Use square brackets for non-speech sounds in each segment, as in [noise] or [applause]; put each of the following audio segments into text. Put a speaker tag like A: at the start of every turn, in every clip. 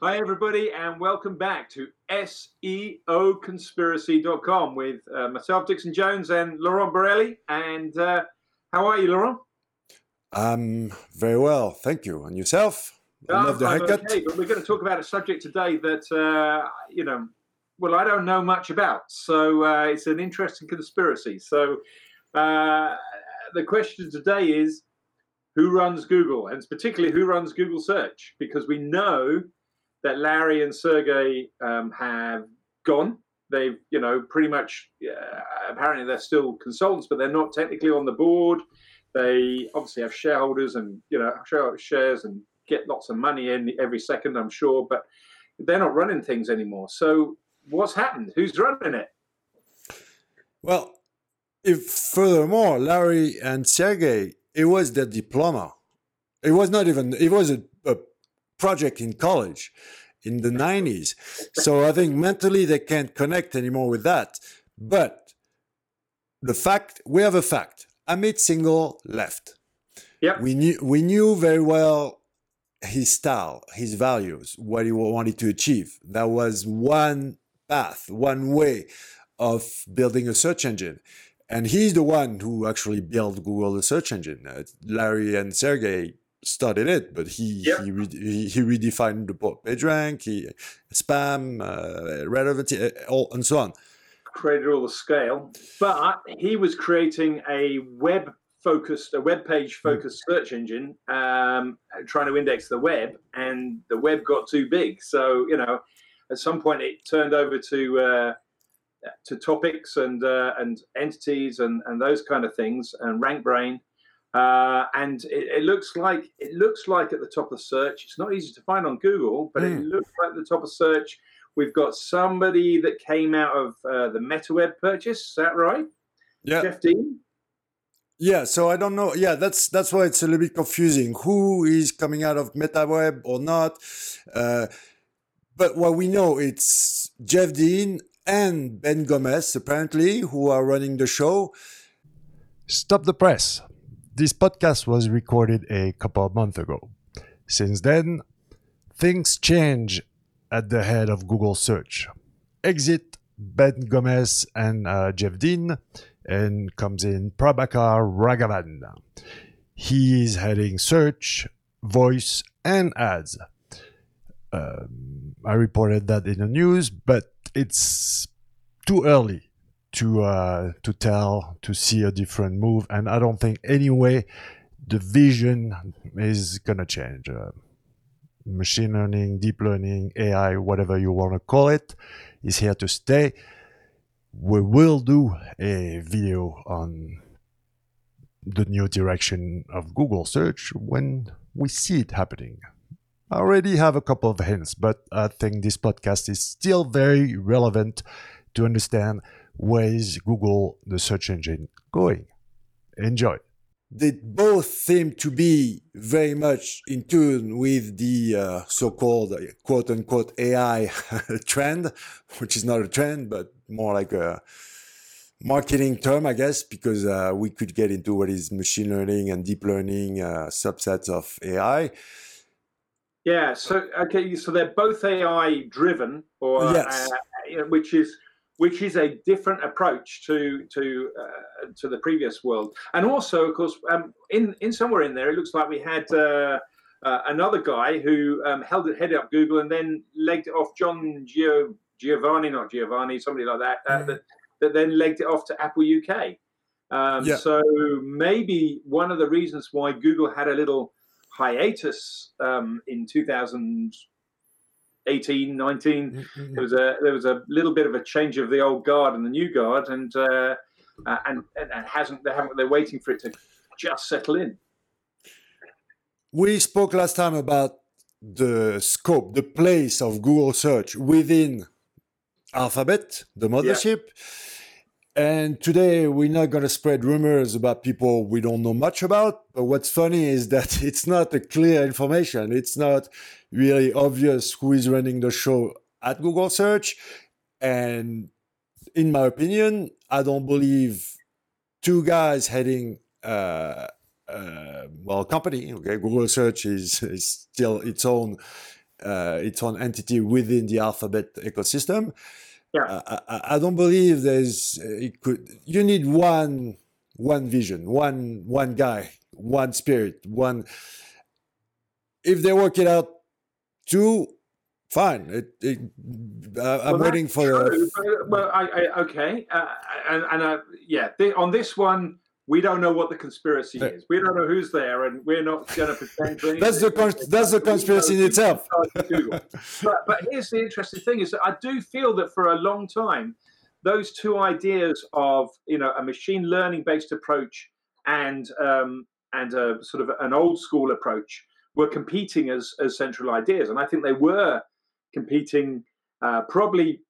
A: Hi, everybody, and welcome back to SEOconspiracy.com with uh, myself, Dixon Jones, and Laurent Bourrelly. And uh, how are you, Laurent?
B: I'm very well, thank you. And yourself?
A: I love the haircut. Okay, but we're going to talk about a subject today that, uh, you know, well, I don't know much about. So uh, it's an interesting conspiracy. So uh, the question today is who runs Google, and particularly who runs Google search? Because we know that Larry and Sergey um, have gone. They've, you know, pretty much, uh, apparently they're still consultants, but they're not technically on the board. They obviously have shareholders and, you know, shares and get lots of money in every second, I'm sure, but they're not running things anymore. So what's happened? Who's running it?
B: Well, if furthermore, Larry and Sergey, it was their diploma. It was not even, it was a, a project in college in the 90s. So I think mentally they can't connect anymore with that. But the fact, we have a fact. Amit Singhal left.
A: Yep.
B: We knew we knew very well his style, his values, what he wanted to achieve. That was one path, one way of building a search engine. And he's the one who actually built Google the search engine. Uh, Larry and Sergey started it, but he yep. he, re- he, he redefined the page rank, he spam, uh, relevancy, uh, all, and so on.
A: Created all the scale, but he was creating a web focused, a web page hmm. focused mm. search engine, um, trying to index the web, and the web got too big. So you know, at some point it turned over to uh, to topics and uh, and entities and and those kind of things and RankBrain uh, and it, it, looks like it looks like at the top of search. It's not easy to find on Google, but mm. it looks like at the top of search. We've got somebody that came out of uh, the MetaWeb purchase. Is that right?
B: Yeah.
A: Jeff Dean.
B: Yeah, so I don't know. Yeah, that's that's why it's a little bit confusing. Who is coming out of MetaWeb or not? Uh, but what we know, it's Jeff Dean and Ben Gomez apparently who are running the show.
C: Stop the press. This podcast was recorded a couple of months ago. Since then, things change at the head of Google search. Exit Ben Gomez and uh, Jeff Dean, and comes in Prabhakar Raghavan. He is heading search, voice, and ads. Um, I reported that in the news, but it's too early to uh, to tell to see a different move. And i don't think anyway the vision is gonna change uh, machine learning deep learning ai whatever you want to call it is here to stay. We will do a video on the new direction of google search when we see it happening. I already have a couple of hints, but I think this podcast is still very relevant to understand where is Google, the search engine, going? Enjoy.
B: They both seem to be very much in tune with the uh, so-called quote unquote AI [laughs] trend, which is not a trend, but more like a marketing term, I guess, because uh, we could get into what is machine learning and deep learning uh, subsets of AI.
A: Yeah. So okay. So they're both AI driven, or
B: yes.
A: Uh, which is which is a different approach to to uh, to the previous world. And also, of course, um, in in somewhere in there, it looks like we had uh, uh, another guy who um, held it headed up Google and then legged it off John Gio, Giovanni, not Giovanni, somebody like that, uh, mm. that, that then legged it off to Apple UK. Um, yeah. So maybe one of the reasons why Google had a little hiatus um, in 2000 18, 19. Mm-hmm. There was a there was a little bit of a change of the old guard and the new guard, and uh, uh, and, and hasn't they haven't they're waiting for it to just settle in.
B: We spoke last time about the scope, the place of Google search within Alphabet, the mothership. Yeah. And today we're not going to spread rumors about people we don't know much about. But what's funny is that [laughs] it's not a clear information. It's not really obvious who is running the show at Google search. And in my opinion, I don't believe two guys heading uh, uh, well company. Okay, Google search is, is still its own uh, its own entity within the Alphabet ecosystem.
A: Yeah.
B: Uh, I, I, don't believe there's uh, it could. You need one one vision, one one guy, one spirit, one. If they work it out, two, fine. It, it, uh, I'm waiting for.
A: True, well, I, I okay, uh, and, and uh, yeah, on this one, we don't know what the conspiracy is. We don't know who's there, and we're not going to pretend. [laughs]
B: that's the con- that's the conspiracy in itself. [laughs]
A: but, but here's the interesting thing: is that I do feel that for a long time, those two ideas of you know a machine learning based approach and um, and a sort of an old school approach were competing as as central ideas, and I think they were competing uh, probably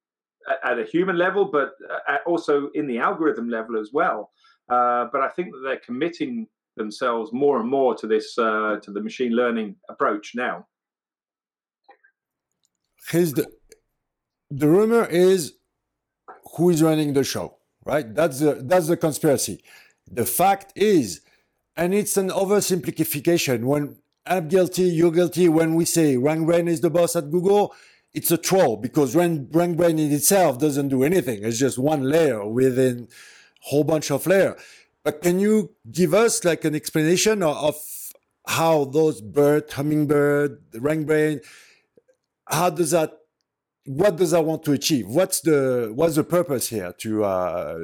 A: at, at a human level, but uh, also in the algorithm level as well. Uh, but I think that they're committing themselves more and more to this uh, to the machine learning approach now.
B: Here's the the rumor is who is running the show, right? That's the that's the conspiracy. The fact is, and it's an oversimplification. When I'm guilty, you're guilty. When we say RankBrain is the boss at Google, it's a troll because RankBrain in itself doesn't do anything. It's just one layer within a whole bunch of layer. But can you give us like an explanation of, how those bird, hummingbird, RankBrain, how does that what does that want to achieve? What's the what's the purpose here to uh,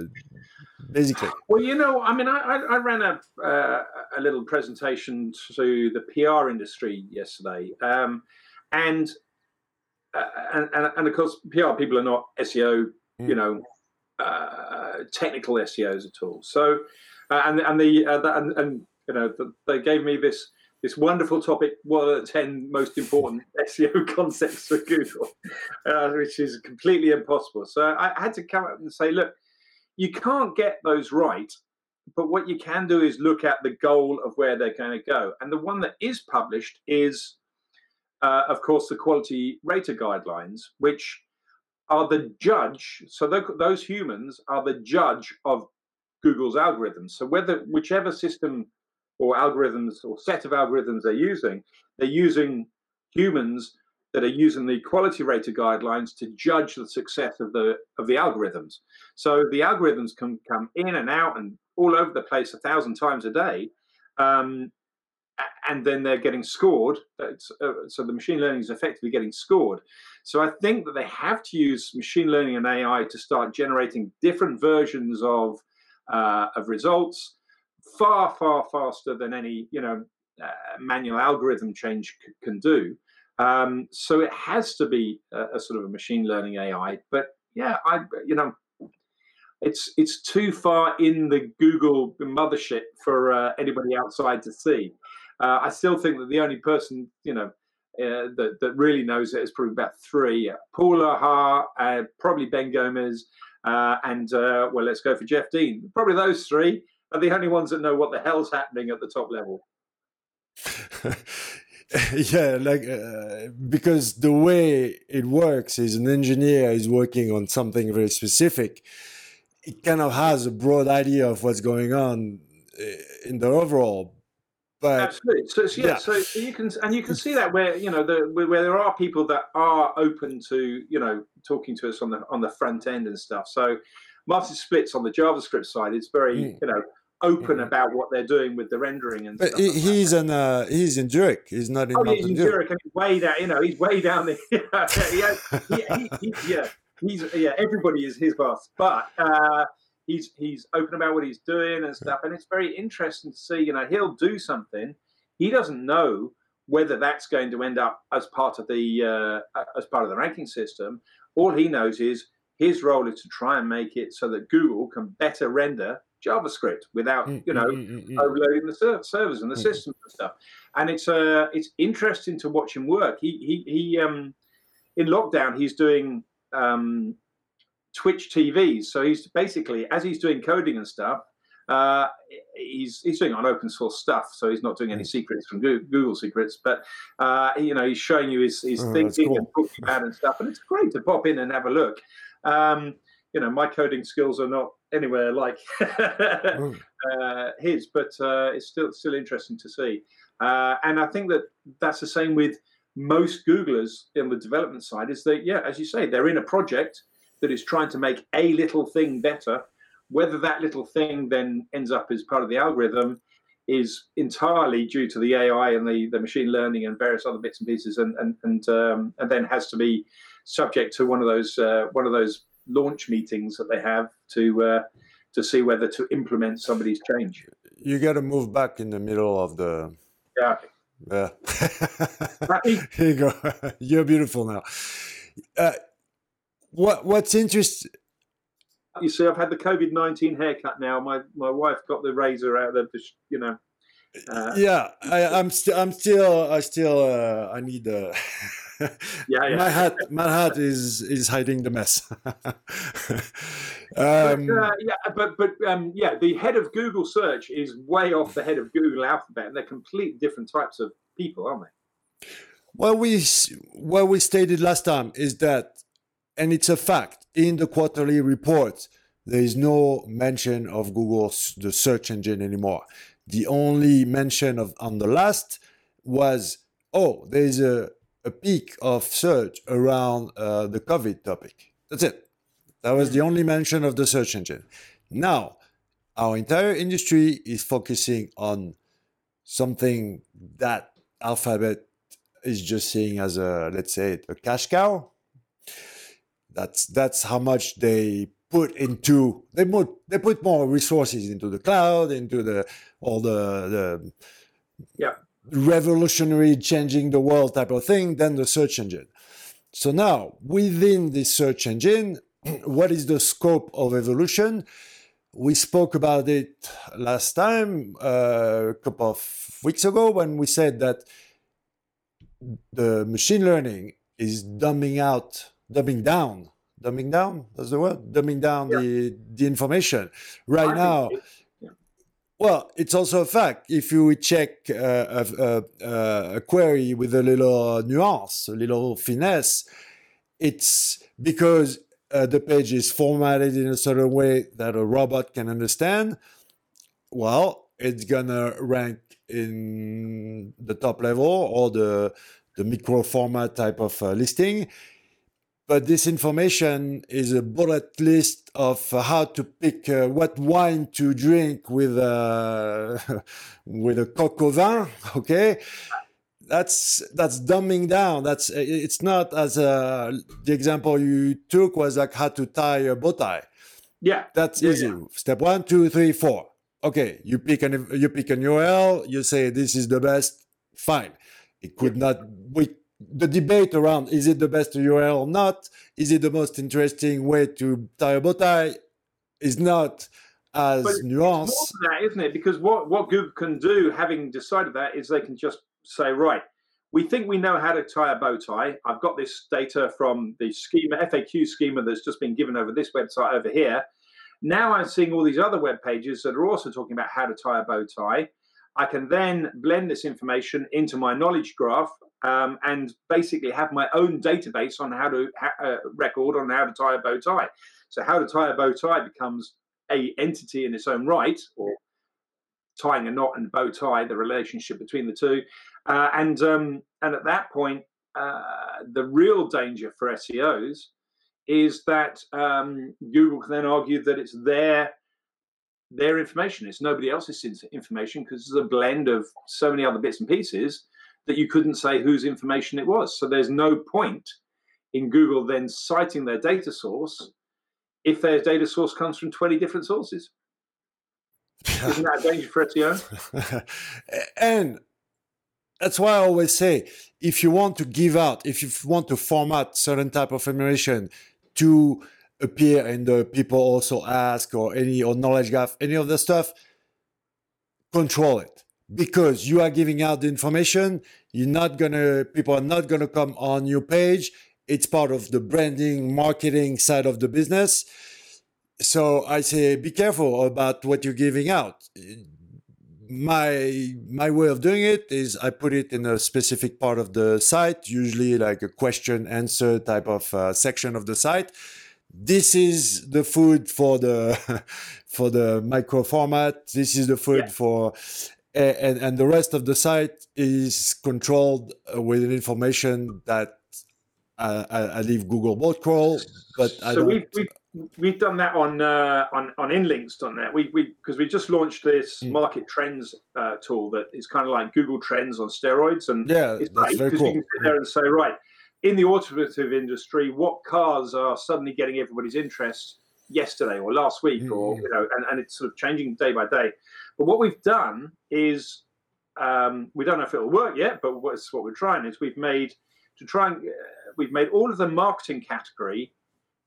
B: basically?
A: Well, you know, I mean, I, I ran a uh, a little presentation to the PR industry yesterday, um, and, uh, and, and and of course, PR people are not SEO, mm. you know, uh, technical SEOs at all. So, uh, and and the, uh, the and, and, you know the, they gave me this this wonderful topic. What are the ten most important [laughs] SEO concepts for Google, uh, which is completely impossible. So I had to come up and say, look, you can't get those right. But what you can do is look at the goal of where they're going to go. And the one that is published is, uh, of course, the quality rater guidelines, which are the judge. So those humans are the judge of Google's algorithms. So whether whichever system or algorithms or set of algorithms they're using, they're using humans that are using the quality rater guidelines to judge the success of the of the algorithms. So the algorithms can come in and out and all over the place a thousand times a day, um, and then they're getting scored. Uh, so the machine learning is effectively getting scored. So I think that they have to use machine learning and AI to start generating different versions of uh, of results far far faster than any you know uh, manual algorithm change c- can do. Um, so it has to be a, a sort of a machine learning AI. But yeah, I you know it's it's too far in the Google mothership for uh, anybody outside to see. Uh, I still think that the only person, you know, uh, that, that really knows it is probably about three. Paul Haahr, uh, probably Ben Gomez, uh, and uh, well, let's go for Jeff Dean. Probably those three are the only ones that know what the hell's happening at the top level. [laughs] [laughs]
B: yeah, like uh, because the way it works is an engineer is working on something very specific. It kind of has a broad idea of what's going on in the overall, but
A: absolutely. So, so yeah, yeah, so you can and you can see that where you know the where there are people that are open to you know talking to us on the on the front end and stuff. So Martin Splitt on the JavaScript side is very mm. you know open mm. about what they're doing with the rendering and.
B: But he's
A: like
B: in uh, he's in Zurich. He's not in.
A: Oh, he's in Zurich, and he's way down. You know, he's way down there. [laughs] yeah, he, he, yeah, he's yeah. Everybody is his boss, but. uh he's he's open about what he's doing and stuff, and it's very interesting to see. You know, he'll do something. He doesn't know whether that's going to end up as part of the uh, as part of the ranking system. All he knows is his role is to try and make it so that Google can better render JavaScript without mm, you know mm, mm, mm, overloading the ser- servers and the systems and stuff. And it's uh it's interesting to watch him work. He he he um in lockdown he's doing um Twitch TVs. So he's basically, as he's doing coding and stuff, uh, he's he's doing on open source stuff. So he's not doing any secrets from Google, secrets, but uh, you know he's showing you his, his oh, thinking cool. and talking about and stuff, and it's great to pop in and have a look. Um, you know, my coding skills are not anywhere like [laughs] mm. uh, his, but uh, it's still still interesting to see. Uh, and I think that that's the same with most Googlers in the development side is that, yeah, as you say, they're in a project that is trying to make a little thing better. Whether that little thing then ends up as part of the algorithm is entirely due to the AI and the, the machine learning and various other bits and pieces, and and and, um, and then has to be subject to one of those uh, one of those launch meetings that they have to uh, to see whether to implement somebody's change.
B: You got to move back in the middle of the.
A: Yeah.
B: Yeah. [laughs] Here you go. [laughs] You're beautiful now. Uh, what What's interesting?
A: You see, I've had the COVID nineteen haircut now. My my wife got the razor out of the, you know.
B: Uh, yeah, I, am still. I'm still. I still. Uh, I need. Uh, [laughs]
A: yeah, [laughs] yeah,
B: my hat. My hat is is hiding the mess. [laughs]
A: um, but, uh, yeah, but but um, yeah, the head of Google search is way off the head of Google Alphabet, and they're completely different types of people, aren't they?
B: What we what we stated last time is that, and it's a fact in the quarterly report. There is no mention of Google's the search engine anymore. The only mention of on the last was oh, there's a a peak of search around uh, the COVID topic. That's it. That was the only mention of the search engine. Now, our entire industry is focusing on something that Alphabet is just seeing as a, let's say, a cash cow. That's that's how much they put into they put they put more resources into the cloud, into the all the the
A: yeah
B: revolutionary, changing the world type of thing than the search engine. So now, within this search engine, [clears throat] what is the scope of evolution? We spoke about it last time, uh, a couple of weeks ago, when we said that the machine learning is dumbing out, dumbing down, dumbing down. That's the word, dumbing down yeah. the the information. Right now, well, it's also a fact. If you check uh, a, a, a, query with a little nuance, a little finesse, it's because uh, the page is formatted in a certain way that a robot can understand. Well, it's gonna rank in the top level or the the micro format type of uh, listing but this information is a bullet list of how to pick uh, what wine to drink with uh, [laughs] with a coq au vin. [laughs] Okay, that's that's dumbing down. That's it's not as uh, the example you took was like how to tie a bow tie.
A: Yeah,
B: that's
A: yeah,
B: easy. Yeah. Step one, two, three, four. Okay, you pick an you pick an URL. You say this is the best. Fine. It could yeah. not. We the debate around is it the best URL or not, is it the most interesting way to tie a bow tie, is not as but nuanced.
A: It's more than that, isn't it? Because what, what Google can do, having decided that, is they can just say, right, we think we know how to tie a bow tie. I've got this data from the schema, FAQ schema that's just been given over this website over here. Now I'm seeing all these other web pages that are also talking about how to tie a bow tie. I can then blend this information into my knowledge graph um, and basically have my own database on how to ha- uh, record on how to tie a bow tie. So how to tie a bow tie becomes a entity in its own right, or tying a knot and bow tie, the relationship between the two, uh, and um, and at that point, uh, the real danger for SEOs is that um, Google can then argue that it's their their information. It's nobody else's information because it's a blend of so many other bits and pieces that you couldn't say whose information it was. So there's no point in Google then citing their data source if their data source comes from 20 different sources. [laughs] Isn't that a danger for SEO? [laughs]
B: and that's why I always say if you want to give out, if you want to format certain type of information to appear and the people also ask or any or knowledge graph, any of the stuff, control it. Because you are giving out the information you're not gonna people are not gonna come on your page. It's part of the branding marketing side of the business. So i say be careful about what you're giving out. My my way of doing it is i put it in a specific part of the site usually like a question answer type of uh, section of the site this is the food for the [laughs] for the micro format this is the food yeah. for and, and the rest of the site is controlled uh, with information that uh, I, I leave Google bot crawl, but
A: so
B: I don't.
A: we've, we've we've done that on uh, on on Inlinks done that. We we because we just launched this
B: Mm.
A: market trends uh, tool that is kind of like Google Trends on steroids, and
B: yeah,
A: it's
B: that's very
A: because
B: cool.
A: you can sit there and say, right, in the automotive industry, what cars are suddenly getting everybody's interest yesterday or last week, or
B: Mhm.
A: you know, and, and it's sort of changing day by day. But what we've done is um, we don't know if it'll work yet, but what's what we're trying is we've made to try and uh, we've made all of the marketing category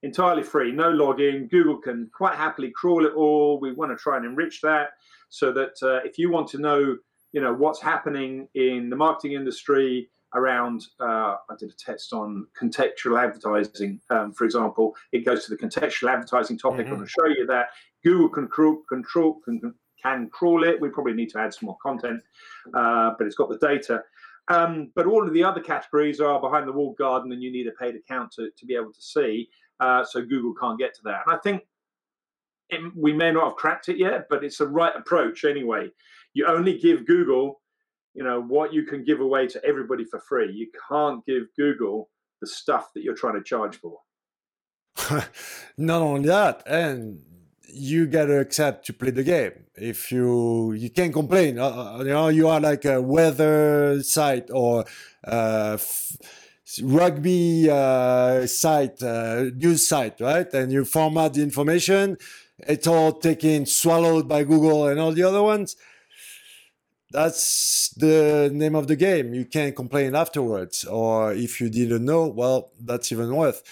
A: entirely free, no login. Google can quite happily crawl it all. We want to try and enrich that so that uh, if you want to know, you know, what's happening in the marketing industry around, uh, I did a test on contextual advertising, um, for example. It goes to the contextual advertising topic. I'm
B: Mhm.
A: going to show you that Google can crawl, control can, can crawl it. We probably need to add some more content, uh, but it's got the data. Um, but all of the other categories are behind the wall garden, and you need a paid account to, to be able to see. Uh, so Google can't get to that. And I think it, we may not have cracked it yet, but it's the right approach anyway. You only give Google, you know, what you can give away to everybody for free. You can't give Google the stuff that you're trying to charge for. [laughs]
B: Not only that, and you gotta accept to play the game. If you you can't complain, uh, uh, you know you are like a weather site or uh, f- rugby uh, site, uh, news site, right? And you format the information, it's all taken swallowed by Google and all the other ones. That's the name of the game. You can't complain afterwards, or if you didn't know, well, that's even worse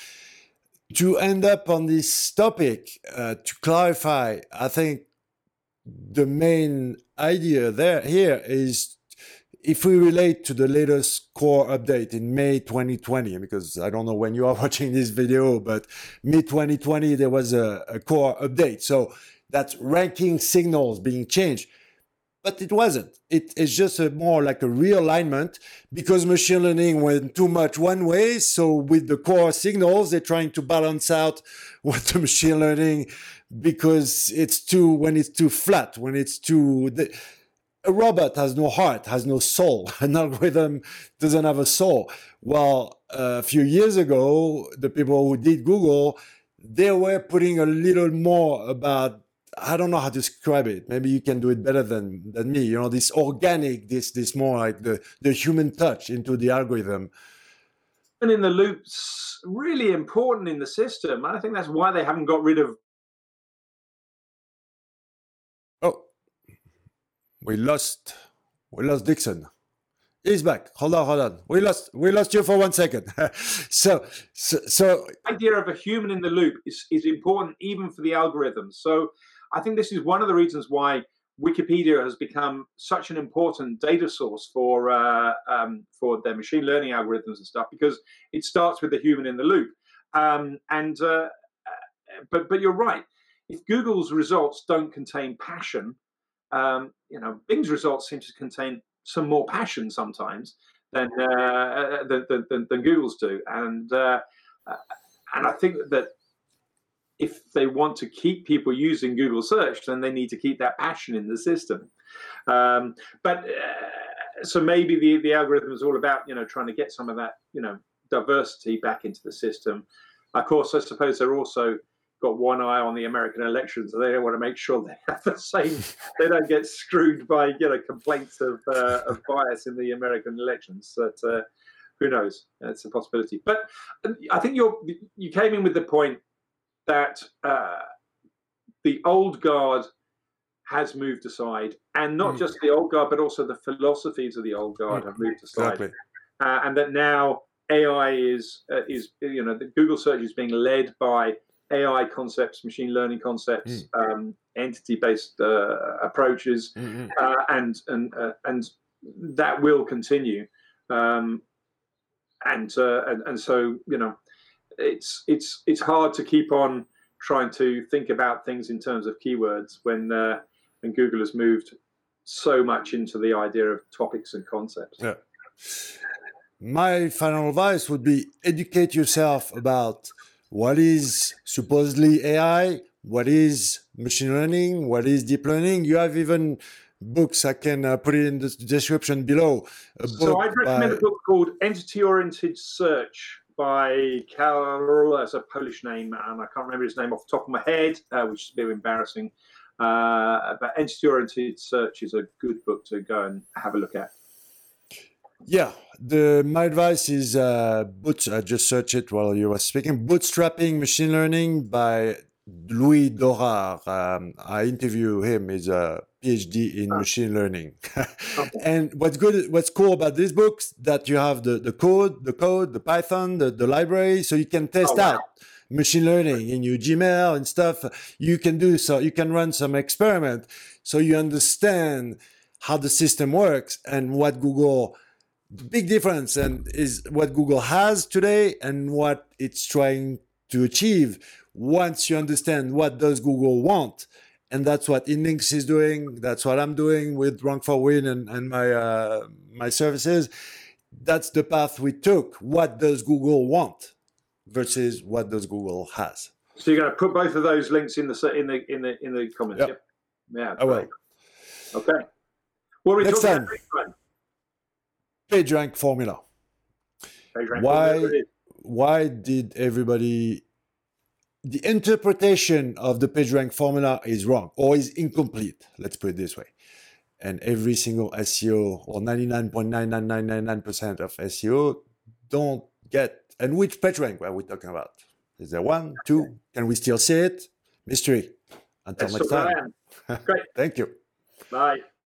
B: to end up on this topic, uh, to clarify, I think the main idea there here is if we relate to the latest core update in May 2020, because I don't know when you are [laughs] watching this video, but May 2020 there was a, a core update. So that's ranking signals being changed. But it wasn't. It is just a more like a realignment because machine learning went too much one way. So with the core signals, they're trying to balance out [laughs] what the machine learning because it's too when it's too flat, when it's too the, a robot has no heart, has no soul. [laughs] An algorithm doesn't have a soul. Well, a few years ago, the people who did Google, they were putting a little more about I don't know how to describe it. Maybe you can do it better than than me. You know, this organic, this this more like the the human touch into the algorithm.
A: And in the loops, really important in the system. And I think that's why they haven't got rid of
B: Oh, we lost we lost Dixon. He's back. Hold on, hold on. We lost we lost you for one second. [laughs] so so so
A: idea of a human in the loop is, is important even for the algorithm. So I think this is one of the reasons why Wikipedia has become such an important data source for uh, um, for their machine learning algorithms and stuff because it starts with the human in the loop. Um, and uh, but but you're right. If Google's results don't contain passion, um, you know Bing's results seem to contain some more passion sometimes than uh, than, than, than, Google's do, and uh, and I think that if they want to keep people using Google search, then they need to keep that passion in the system. Um, but uh, so maybe the the algorithm is all about you know trying to get some of that you know diversity back into the system. Of course, I suppose they're also got one eye on the American elections, so they don't want to make sure they have the same. they don't get screwed by you know complaints of uh, of bias in the American elections. But uh, who knows? It's a possibility. But I think you you came in with the point that uh, the old guard has moved aside, and not mm. just the old guard, but also the philosophies of the old guard mm. have moved aside,
B: exactly.
A: uh, and that now AI is uh, is you know the Google search is being led by AI concepts, machine learning concepts, mm. um, entity-based uh, approaches,
B: mm-hmm.
A: and and and that will continue. Um, and, and and so you know it's it's it's hard to keep on trying to think about things in terms of keywords when uh, when Google has moved so much into the idea of topics and concepts.
B: Yeah. My final advice would be educate yourself about what is supposedly AI, what is machine learning, what is deep learning. You have even books. I can uh, put it in the description below.
A: so I'd recommend by... a book called Entity Oriented Search by Karol, that's a Polish name, and I can't remember his name off the top of my head, uh, which is a bit embarrassing. Uh, but Entity Oriented Search is a good book to go and have a look at.
B: Yeah, the my advice is uh, boot. I just searched it while you were speaking. Bootstrapping machine learning by Louis Dorard. Um, I interview him. He's a PhD in machine learning. [laughs] and what's good, what's cool about these books that you have the, the code, the code, the Python, the, the library, so you can test oh, wow. out machine learning in your Gmail and stuff. You can do so. You can run some experiment, so you understand how the system works and what Google. The big difference and is what Google has today and what it's trying to achieve once you understand what does Google want and that's what Inlinks is doing. That's what I'm doing with Rank4Win and, and my uh, my services. That's the path we took. What does Google want versus what does Google has?
A: So you're going to put both of those links in the in the in the in the comments. Yep.
B: Yeah. I will.
A: Okay. What are we
B: Next talking time, about? PageRank formula.
A: PageRank
B: why?
A: Formula
B: why did everybody the interpretation of the PageRank formula is wrong or is incomplete. Let's put it this way. And every single SEO or 99.99999% of SEO don't get. And which PageRank are we talking about? Is there one, two? Can we still see it? Mystery. Until next time. [laughs]
A: Great.
B: Thank you.
A: Bye.